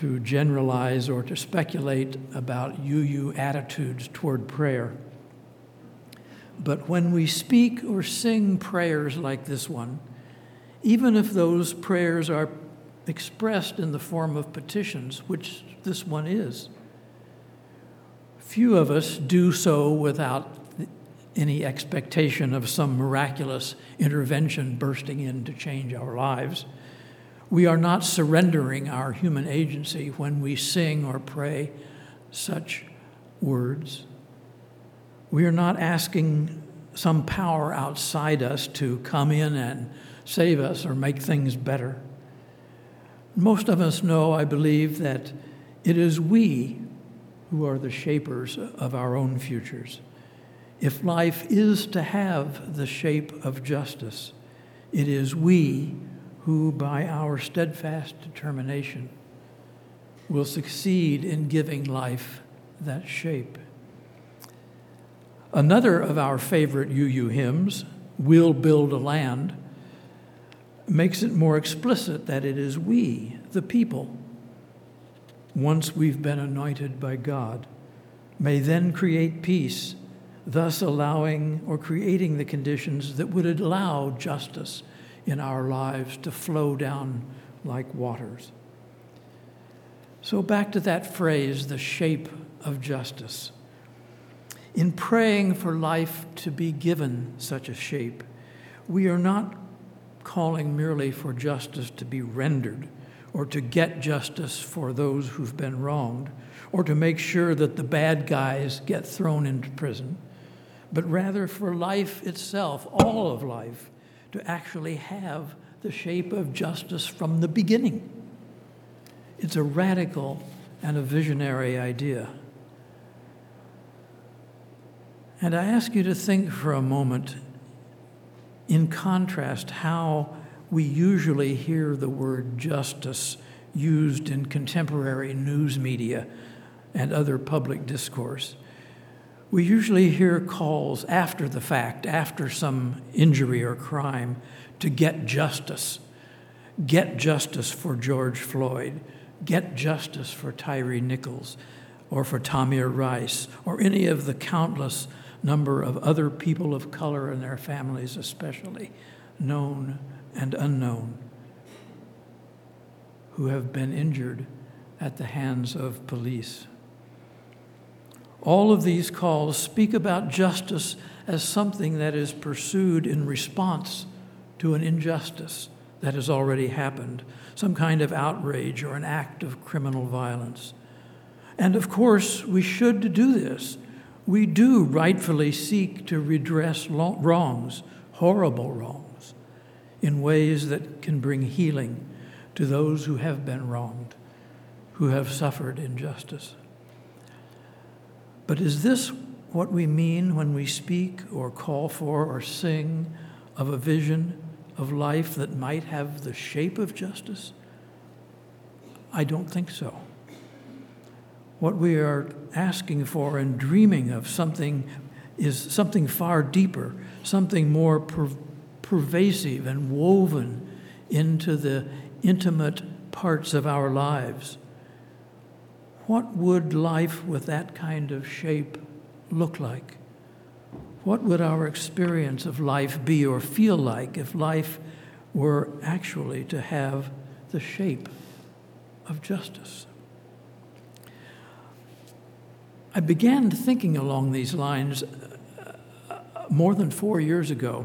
to generalize or to speculate about UU attitudes toward prayer. But when we speak or sing prayers like this one, even if those prayers are expressed in the form of petitions, which this one is, few of us do so without any expectation of some miraculous intervention bursting in to change our lives. We are not surrendering our human agency when we sing or pray such words. We are not asking some power outside us to come in and save us or make things better. Most of us know, I believe, that it is we who are the shapers of our own futures. If life is to have the shape of justice, it is we who, by our steadfast determination, will succeed in giving life that shape. Another of our favorite UU hymns, We'll Build a Land, makes it more explicit that it is we, the people, once we've been anointed by God, may then create peace, thus allowing or creating the conditions that would allow justice in our lives to flow down like waters. So, back to that phrase, the shape of justice. In praying for life to be given such a shape, we are not calling merely for justice to be rendered or to get justice for those who've been wronged or to make sure that the bad guys get thrown into prison, but rather for life itself, all of life, to actually have the shape of justice from the beginning. It's a radical and a visionary idea. And I ask you to think for a moment, in contrast, how we usually hear the word justice used in contemporary news media and other public discourse. We usually hear calls after the fact, after some injury or crime, to get justice. Get justice for George Floyd. Get justice for Tyree Nichols or for Tamir Rice or any of the countless number of other people of color and their families, especially, known and unknown, who have been injured at the hands of police. All of these calls speak about justice as something that is pursued in response to an injustice that has already happened, some kind of outrage or an act of criminal violence. And of course, we should do this we do rightfully seek to redress wrongs, horrible wrongs, in ways that can bring healing to those who have been wronged, who have suffered injustice. But is this what we mean when we speak or call for or sing of a vision of life that might have the shape of justice? I don't think so what we are asking for and dreaming of something is something far deeper, something more per- pervasive and woven into the intimate parts of our lives. What would life with that kind of shape look like? What would our experience of life be or feel like if life were actually to have the shape of justice? I began thinking along these lines uh, more than four years ago,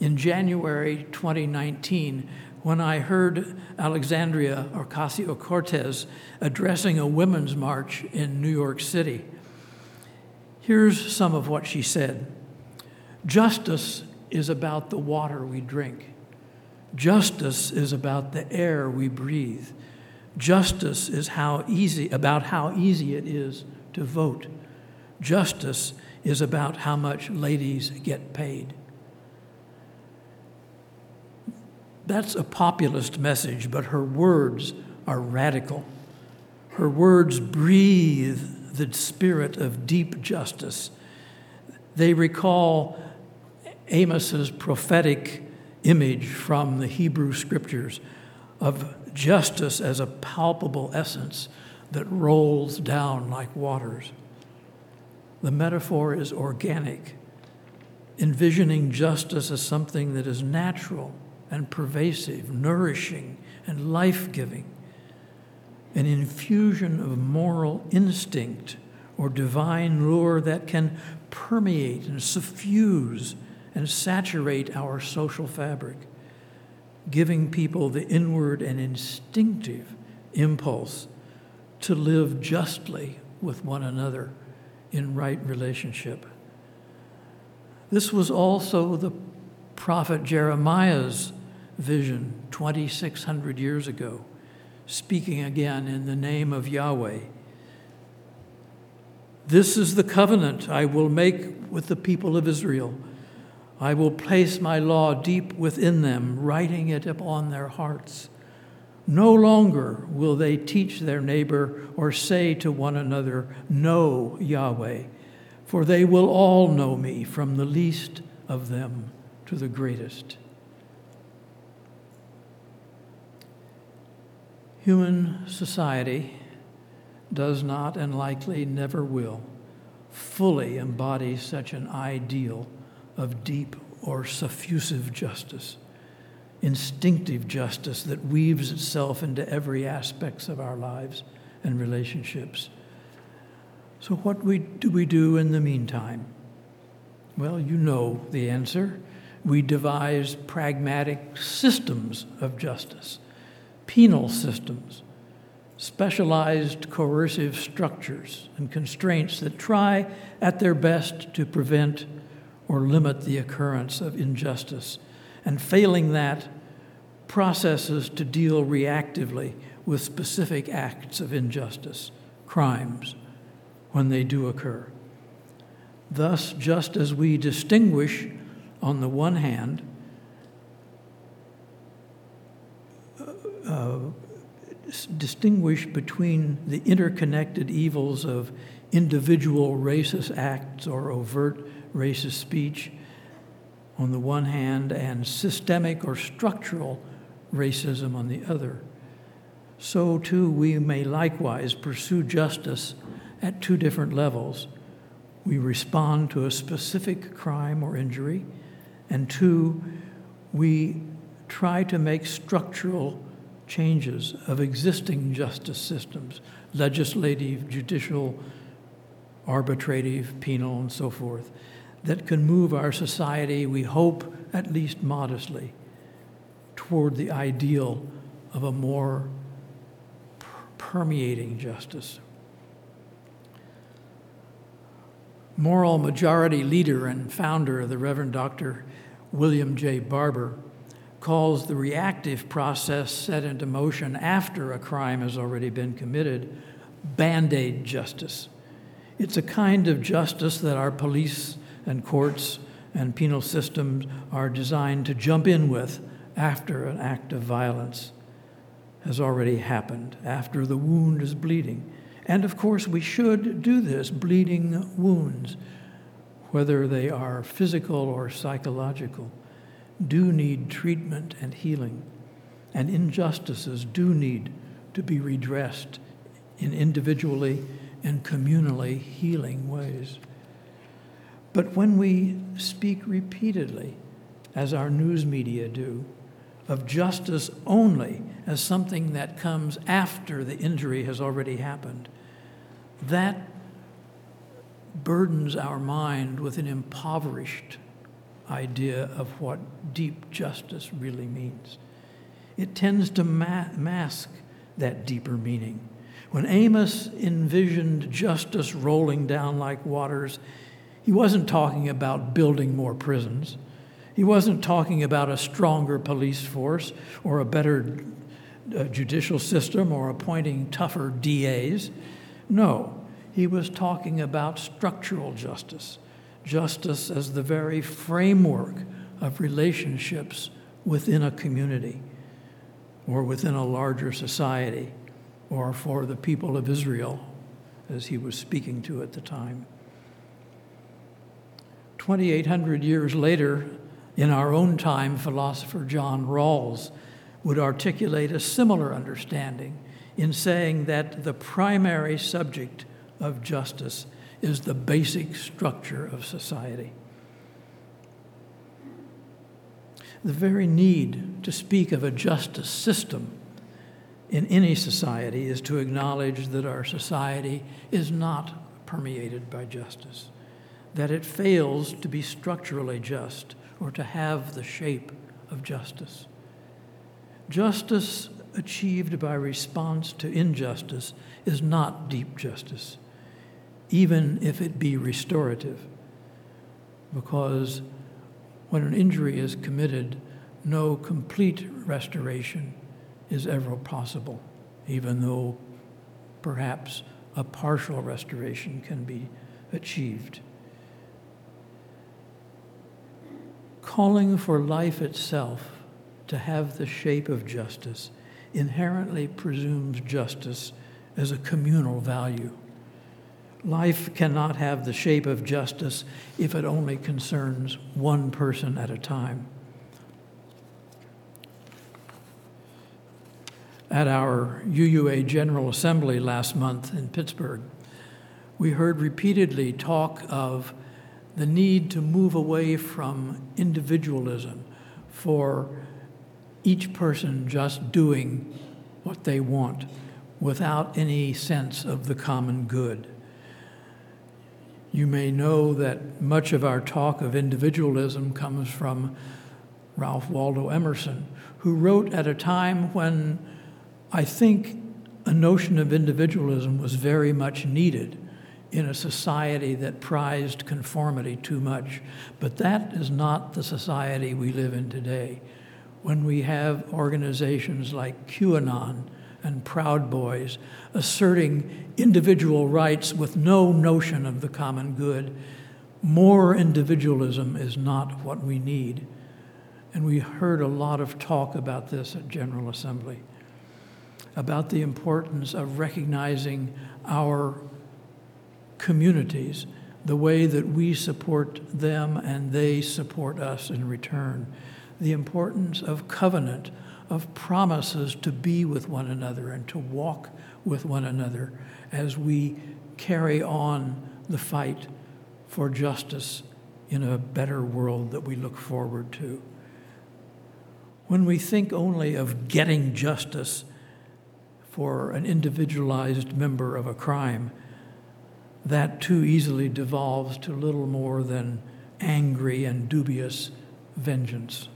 in January 2019, when I heard Alexandria Ocasio Cortez addressing a women's march in New York City. Here's some of what she said Justice is about the water we drink, justice is about the air we breathe, justice is how easy, about how easy it is to vote. Justice is about how much ladies get paid. That's a populist message, but her words are radical. Her words breathe the spirit of deep justice. They recall Amos's prophetic image from the Hebrew scriptures of justice as a palpable essence that rolls down like waters. The metaphor is organic, envisioning justice as something that is natural and pervasive, nourishing and life giving, an infusion of moral instinct or divine lure that can permeate and suffuse and saturate our social fabric, giving people the inward and instinctive impulse to live justly with one another in right relationship. This was also the prophet Jeremiah's vision 2,600 years ago, speaking again in the name of Yahweh. This is the covenant I will make with the people of Israel. I will place my law deep within them, writing it upon their hearts. No longer will they teach their neighbor or say to one another, Know Yahweh, for they will all know me, from the least of them to the greatest. Human society does not and likely never will fully embody such an ideal of deep or suffusive justice, instinctive justice that weaves itself into every aspects of our lives and relationships. So what we, do we do in the meantime? Well, you know the answer. We devise pragmatic systems of justice penal systems, specialized coercive structures and constraints that try at their best to prevent or limit the occurrence of injustice, and failing that, processes to deal reactively with specific acts of injustice, crimes, when they do occur. Thus, just as we distinguish, on the one hand, uh, distinguish between the interconnected evils of individual racist acts or overt racist speech on the one hand and systemic or structural racism on the other. So, too, we may likewise pursue justice at two different levels. We respond to a specific crime or injury, and two, we try to make structural changes of existing justice systems legislative, judicial, arbitrative, penal, and so forth that can move our society, we hope, at least modestly, toward the ideal of a more permeating justice. Moral majority leader and founder of the Reverend Dr. William J. Barber calls the reactive process set into motion after a crime has already been committed band aid justice. It's a kind of justice that our police and courts and penal systems are designed to jump in with after an act of violence has already happened, after the wound is bleeding. And of course, we should do this bleeding wounds, whether they are physical or psychological, do need treatment and healing. And injustices do need to be redressed in individually and communally healing ways. But when we speak repeatedly, as our news media do, of justice only as something that comes after the injury has already happened, that burdens our mind with an impoverished idea of what deep justice really means. It tends to ma- mask that deeper meaning. When Amos envisioned justice rolling down like waters, he wasn't talking about building more prisons. He wasn't talking about a stronger police force or a better uh, judicial system or appointing tougher DAs. No, he was talking about structural justice, justice as the very framework of relationships within a community or within a larger society or for the people of Israel, as he was speaking to at the time. 2,800 years later, in our own time, philosopher John Rawls would articulate a similar understanding in saying that the primary subject of justice is the basic structure of society. The very need to speak of a justice system in any society is to acknowledge that our society is not permeated by justice, that it fails to be structurally just or to have the shape of justice. Justice achieved by response to injustice is not deep justice, even if it be restorative, because when an injury is committed, no complete restoration is ever possible, even though perhaps a partial restoration can be achieved. Calling for life itself to have the shape of justice inherently presumes justice as a communal value. Life cannot have the shape of justice if it only concerns one person at a time. At our UUA General Assembly last month in Pittsburgh, we heard repeatedly talk of the need to move away from individualism for each person just doing what they want without any sense of the common good. You may know that much of our talk of individualism comes from Ralph Waldo Emerson, who wrote at a time when I think a notion of individualism was very much needed in a society that prized conformity too much. But that is not the society we live in today. When we have organizations like QAnon and Proud Boys asserting individual rights with no notion of the common good, more individualism is not what we need. And we heard a lot of talk about this at General Assembly, about the importance of recognizing our communities, the way that we support them and they support us in return, the importance of covenant of promises to be with one another and to walk with one another as we carry on the fight for justice in a better world that we look forward to. When we think only of getting justice for an individualized member of a crime, that too easily devolves to little more than angry and dubious vengeance.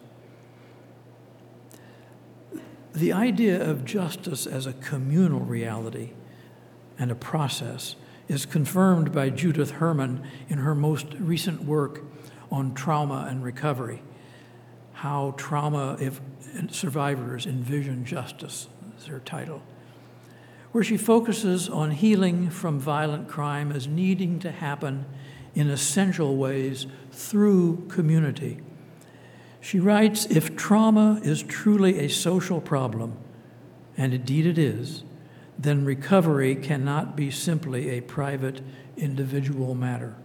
The idea of justice as a communal reality and a process is confirmed by Judith Herman in her most recent work on trauma and recovery. How trauma if survivors envision justice is her title, where she focuses on healing from violent crime as needing to happen in essential ways through community she writes If trauma is truly a social problem, and indeed it is, then recovery cannot be simply a private individual matter.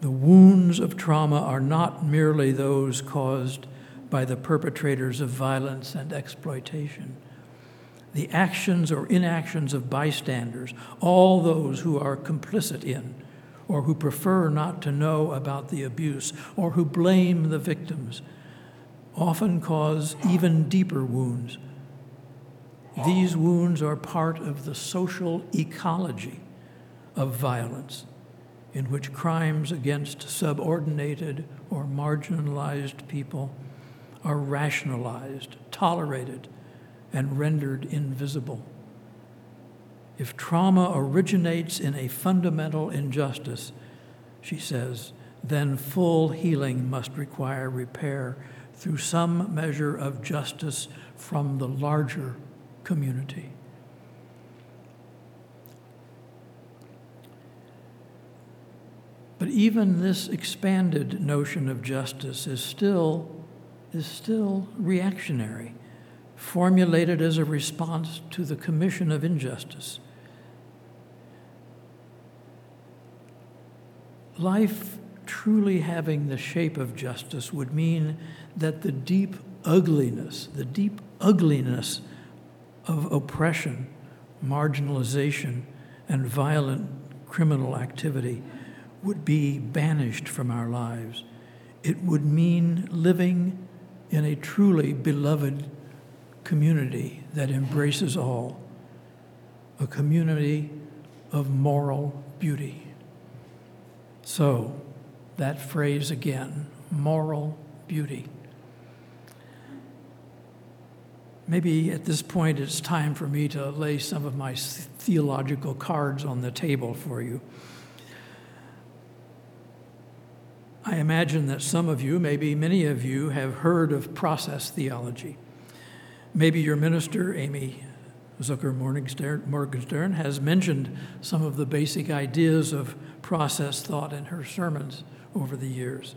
The wounds of trauma are not merely those caused by the perpetrators of violence and exploitation. The actions or inactions of bystanders, all those who are complicit in or who prefer not to know about the abuse, or who blame the victims, often cause even deeper wounds. These wounds are part of the social ecology of violence, in which crimes against subordinated or marginalized people are rationalized, tolerated, and rendered invisible. If trauma originates in a fundamental injustice, she says, then full healing must require repair through some measure of justice from the larger community. But even this expanded notion of justice is still, is still reactionary, formulated as a response to the commission of injustice. Life truly having the shape of justice would mean that the deep ugliness, the deep ugliness of oppression, marginalization, and violent criminal activity would be banished from our lives. It would mean living in a truly beloved community that embraces all, a community of moral beauty. So, that phrase again moral beauty. Maybe at this point it's time for me to lay some of my theological cards on the table for you. I imagine that some of you, maybe many of you, have heard of process theology. Maybe your minister, Amy Zucker Morgenstern, has mentioned some of the basic ideas of process thought in her sermons over the years.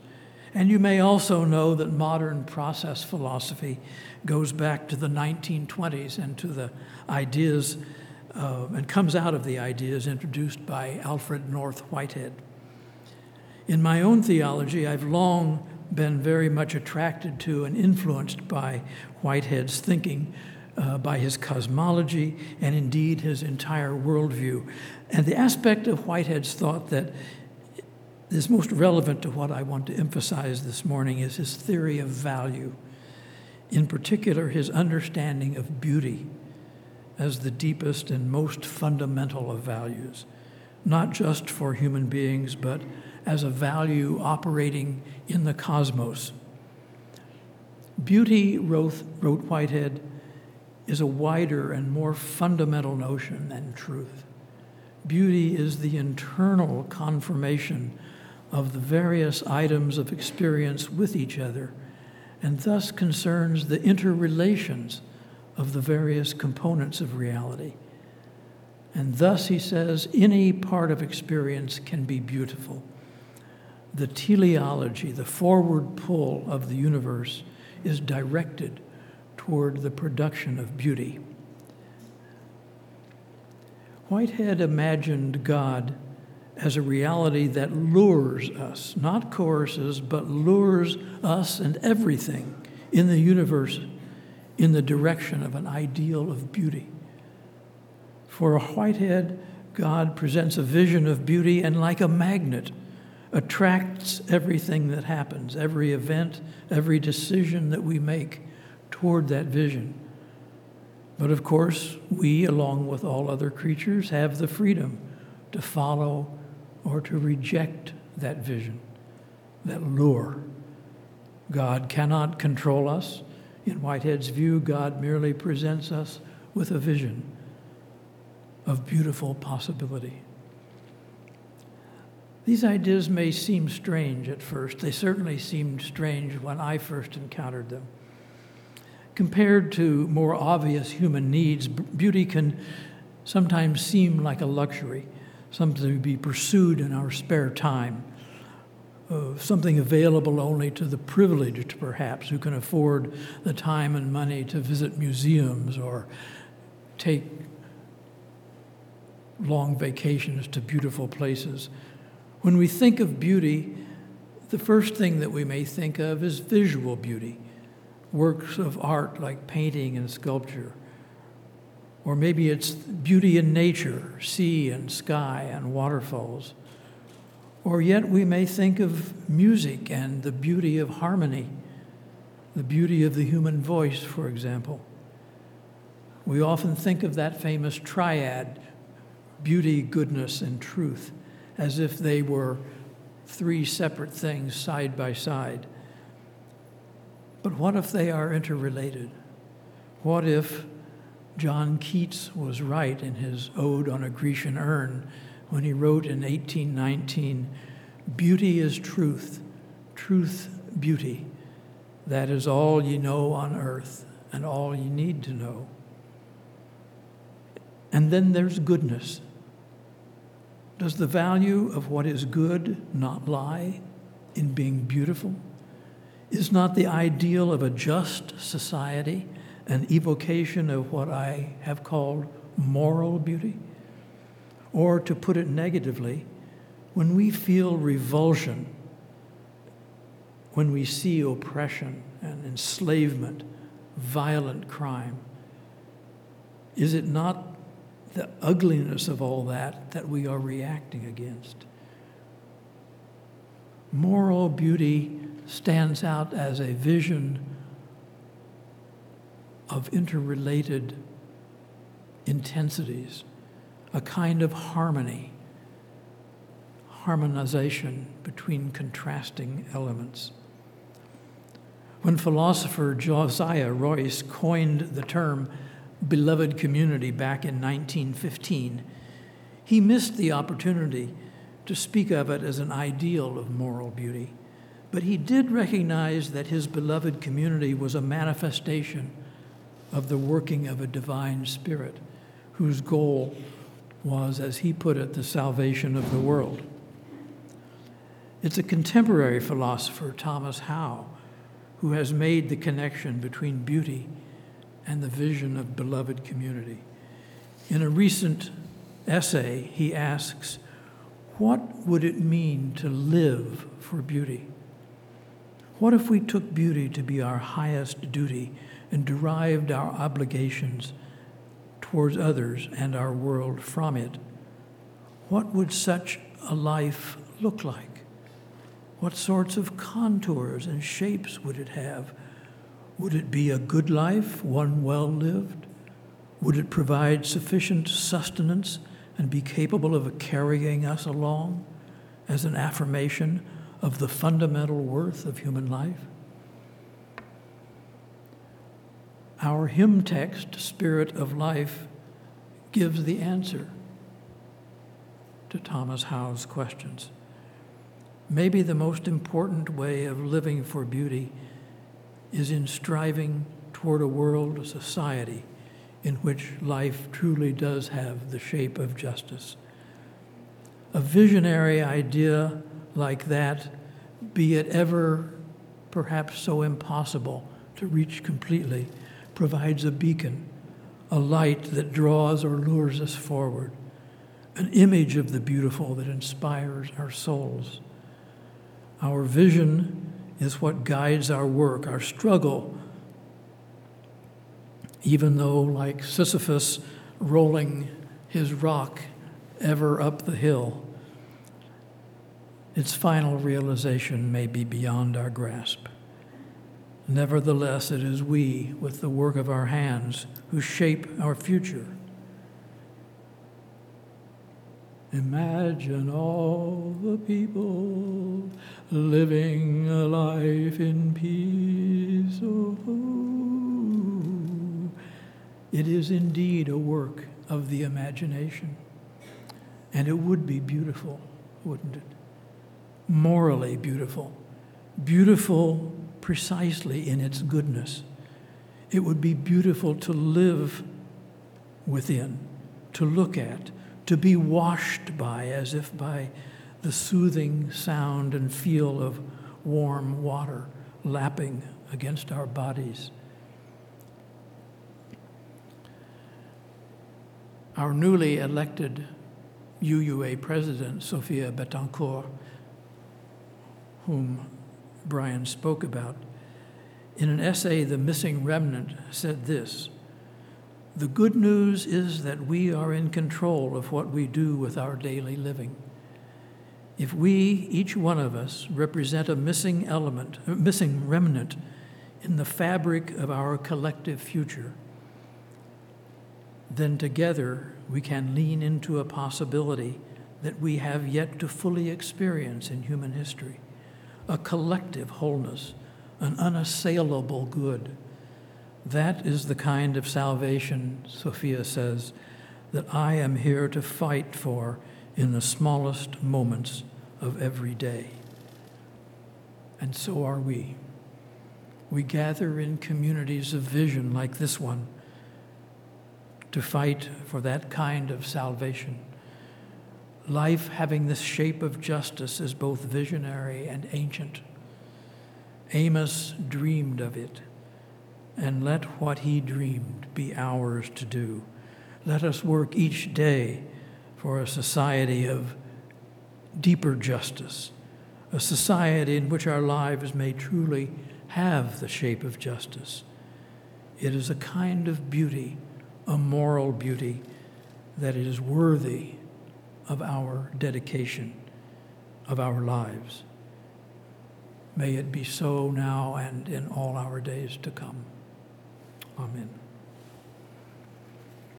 And you may also know that modern process philosophy goes back to the 1920s and to the ideas uh, and comes out of the ideas introduced by Alfred North Whitehead. In my own theology, I've long been very much attracted to and influenced by Whitehead's thinking, uh, by his cosmology, and indeed his entire worldview. And the aspect of Whitehead's thought that is most relevant to what I want to emphasize this morning is his theory of value, in particular, his understanding of beauty as the deepest and most fundamental of values, not just for human beings, but as a value operating in the cosmos. Beauty, wrote, wrote Whitehead, is a wider and more fundamental notion than truth. Beauty is the internal confirmation of the various items of experience with each other, and thus concerns the interrelations of the various components of reality. And thus, he says, any part of experience can be beautiful the teleology, the forward pull of the universe, is directed toward the production of beauty. Whitehead imagined God as a reality that lures us, not coerces, but lures us and everything in the universe in the direction of an ideal of beauty. For a Whitehead, God presents a vision of beauty, and like a magnet, attracts everything that happens, every event, every decision that we make toward that vision. But of course, we, along with all other creatures, have the freedom to follow or to reject that vision, that lure. God cannot control us. In Whitehead's view, God merely presents us with a vision of beautiful possibility. These ideas may seem strange at first. They certainly seemed strange when I first encountered them. Compared to more obvious human needs, beauty can sometimes seem like a luxury, something to be pursued in our spare time, uh, something available only to the privileged, perhaps, who can afford the time and money to visit museums or take long vacations to beautiful places. When we think of beauty, the first thing that we may think of is visual beauty, works of art like painting and sculpture. Or maybe it's beauty in nature, sea and sky and waterfalls. Or yet we may think of music and the beauty of harmony, the beauty of the human voice, for example. We often think of that famous triad beauty, goodness, and truth as if they were three separate things side by side. But what if they are interrelated? What if John Keats was right in his Ode on a Grecian Urn when he wrote in 1819 Beauty is truth, truth, beauty. That is all ye know on earth and all ye need to know. And then there's goodness. Does the value of what is good not lie in being beautiful? Is not the ideal of a just society an evocation of what I have called moral beauty? Or to put it negatively, when we feel revulsion, when we see oppression and enslavement, violent crime. Is it not the ugliness of all that that we are reacting against? Moral beauty stands out as a vision of interrelated intensities, a kind of harmony, harmonization between contrasting elements. When philosopher Josiah Royce coined the term beloved community back in 1915, he missed the opportunity to speak of it as an ideal of moral beauty. But he did recognize that his beloved community was a manifestation of the working of a divine spirit whose goal was, as he put it, the salvation of the world. It's a contemporary philosopher, Thomas Howe, who has made the connection between beauty and the vision of beloved community. In a recent essay, he asks, What would it mean to live for beauty? What if we took beauty to be our highest duty and derived our obligations towards others and our world from it? What would such a life look like? What sorts of contours and shapes would it have? Would it be a good life, one well lived? Would it provide sufficient sustenance and be capable of carrying us along as an affirmation of the fundamental worth of human life? Our hymn text, Spirit of Life, gives the answer to Thomas Howe's questions. Maybe the most important way of living for beauty is in striving toward a world, a society, in which life truly does have the shape of justice. A visionary idea like that, be it ever perhaps so impossible to reach completely, provides a beacon, a light that draws or lures us forward, an image of the beautiful that inspires our souls. Our vision is what guides our work, our struggle. Even though, like Sisyphus rolling his rock ever up the hill, its final realization may be beyond our grasp. Nevertheless, it is we, with the work of our hands, who shape our future. Imagine all the people living a life in peace. Oh, it is indeed a work of the imagination. And it would be beautiful, wouldn't it? Morally beautiful. Beautiful precisely in its goodness. It would be beautiful to live within, to look at, to be washed by, as if by the soothing sound and feel of warm water lapping against our bodies. Our newly elected UUA president, Sofia Betancourt, whom Brian spoke about, in an essay, The Missing Remnant, said this the good news is that we are in control of what we do with our daily living. If we, each one of us, represent a missing element, a missing remnant in the fabric of our collective future, then together we can lean into a possibility that we have yet to fully experience in human history a collective wholeness, an unassailable good that is the kind of salvation, Sofia says, that I am here to fight for in the smallest moments of every day. And so are we. We gather in communities of vision like this one to fight for that kind of salvation. Life having this shape of justice is both visionary and ancient. Amos dreamed of it and let what he dreamed be ours to do. Let us work each day for a society of deeper justice, a society in which our lives may truly have the shape of justice. It is a kind of beauty, a moral beauty, that is worthy of our dedication, of our lives. May it be so now and in all our days to come. Amen.